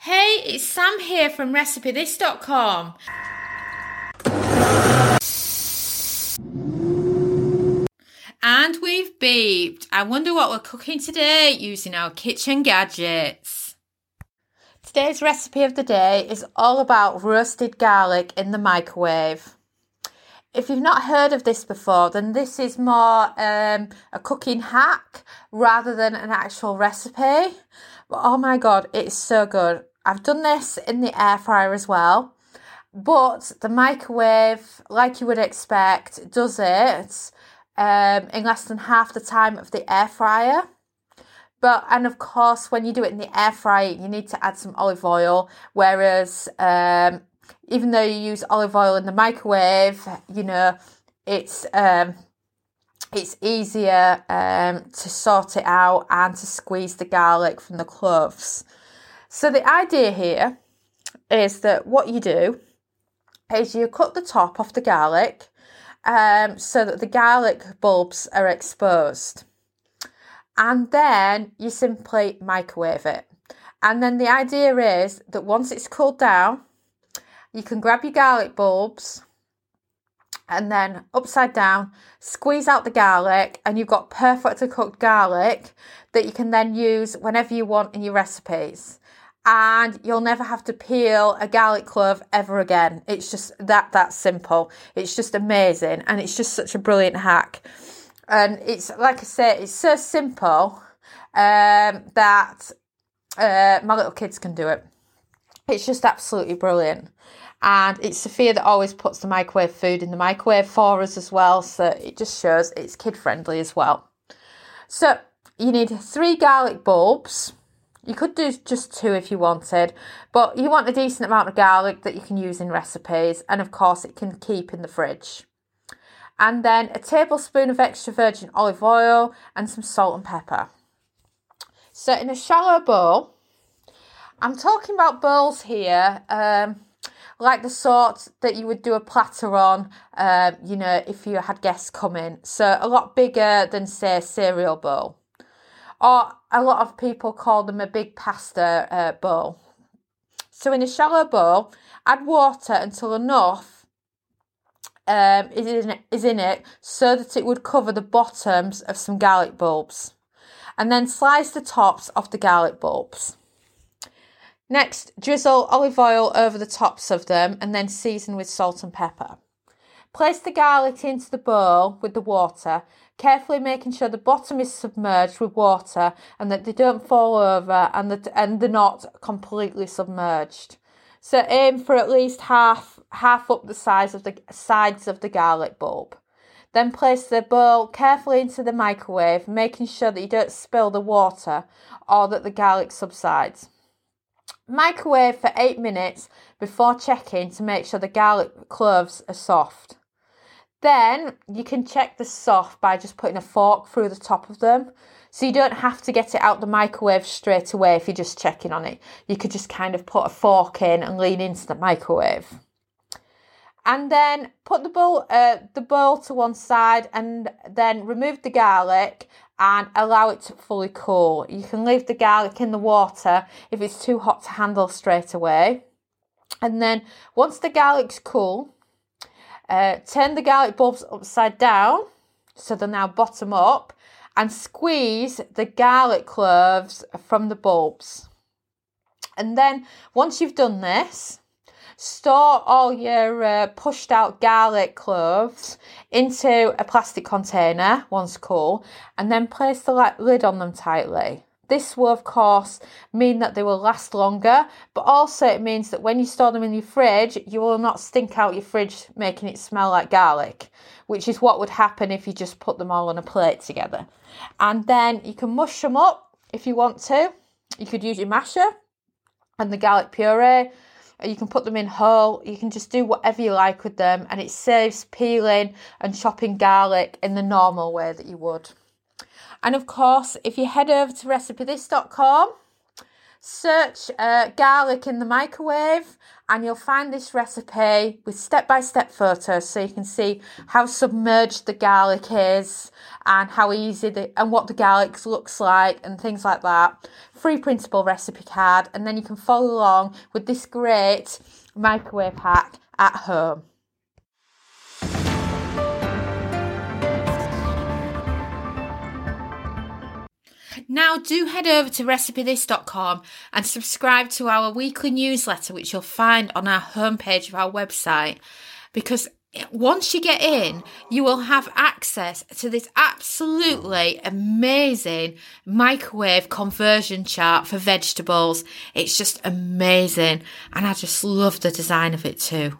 Hey, it's Sam here from RecipeThis.com. And we've beeped. I wonder what we're cooking today using our kitchen gadgets. Today's recipe of the day is all about roasted garlic in the microwave. If you've not heard of this before, then this is more um, a cooking hack rather than an actual recipe. But oh my god, it's so good. I've done this in the air fryer as well. But the microwave, like you would expect, does it um, in less than half the time of the air fryer. But and of course, when you do it in the air fryer, you need to add some olive oil. Whereas, um, even though you use olive oil in the microwave, you know, it's um, it's easier um, to sort it out and to squeeze the garlic from the cloves. So the idea here is that what you do is you cut the top off the garlic um, so that the garlic bulbs are exposed. And then you simply microwave it. And then the idea is that once it's cooled down, you can grab your garlic bulbs and then upside down, squeeze out the garlic, and you've got perfectly cooked garlic that you can then use whenever you want in your recipes and you'll never have to peel a garlic clove ever again. It's just that that simple. It's just amazing and it's just such a brilliant hack. And it's like I say, it's so simple um, that uh, my little kids can do it. It's just absolutely brilliant. And it's Sophia that always puts the microwave food in the microwave for us as well. So it just shows it's kid friendly as well. So you need three garlic bulbs you could do just two if you wanted, but you want a decent amount of garlic that you can use in recipes, and of course, it can keep in the fridge. And then a tablespoon of extra virgin olive oil and some salt and pepper. So, in a shallow bowl, I'm talking about bowls here, um, like the sort that you would do a platter on, um, you know, if you had guests coming. So, a lot bigger than, say, a cereal bowl or a lot of people call them a big pasta uh, bowl. So in a shallow bowl, add water until enough um, is, in is in it so that it would cover the bottoms of some garlic bulbs. And then slice the tops of the garlic bulbs. Next, drizzle olive oil over the tops of them and then season with salt and pepper. Place the garlic into the bowl with the water carefully making sure the bottom is submerged with water and that they don't fall over and that and they're not completely submerged. So aim for at least half half up the size of the sides of the garlic bulb. Then place the bowl carefully into the microwave, making sure that you don't spill the water or that the garlic subsides. Microwave for 8 minutes before checking to make sure the garlic cloves are soft. Then you can check the soft by just putting a fork through the top of them. So you don't have to get it out the microwave straight away if you're just checking on it. You could just kind of put a fork in and lean into the microwave. And then put the bowl, uh, the bowl to one side and then remove the garlic and allow it to fully cool. You can leave the garlic in the water if it's too hot to handle straight away. And then once the garlic's cool, uh, turn the garlic bulbs upside down so they're now bottom up and squeeze the garlic cloves from the bulbs. And then once you've done this, store all your uh, pushed out garlic cloves into a plastic container once cool and then place the lid on them tightly. This will, of course, mean that they will last longer, but also it means that when you store them in your fridge, you will not stink out your fridge, making it smell like garlic, which is what would happen if you just put them all on a plate together. And then you can mush them up if you want to. You could use your masher and the garlic puree. You can put them in whole. You can just do whatever you like with them, and it saves peeling and chopping garlic in the normal way that you would. And of course, if you head over to recipethis.com, search uh, garlic in the microwave and you'll find this recipe with step by step photos so you can see how submerged the garlic is and how easy the, and what the garlic looks like and things like that. Free printable recipe card, and then you can follow along with this great microwave hack at home. Now, do head over to recipethis.com and subscribe to our weekly newsletter, which you'll find on our homepage of our website. Because once you get in, you will have access to this absolutely amazing microwave conversion chart for vegetables. It's just amazing. And I just love the design of it too.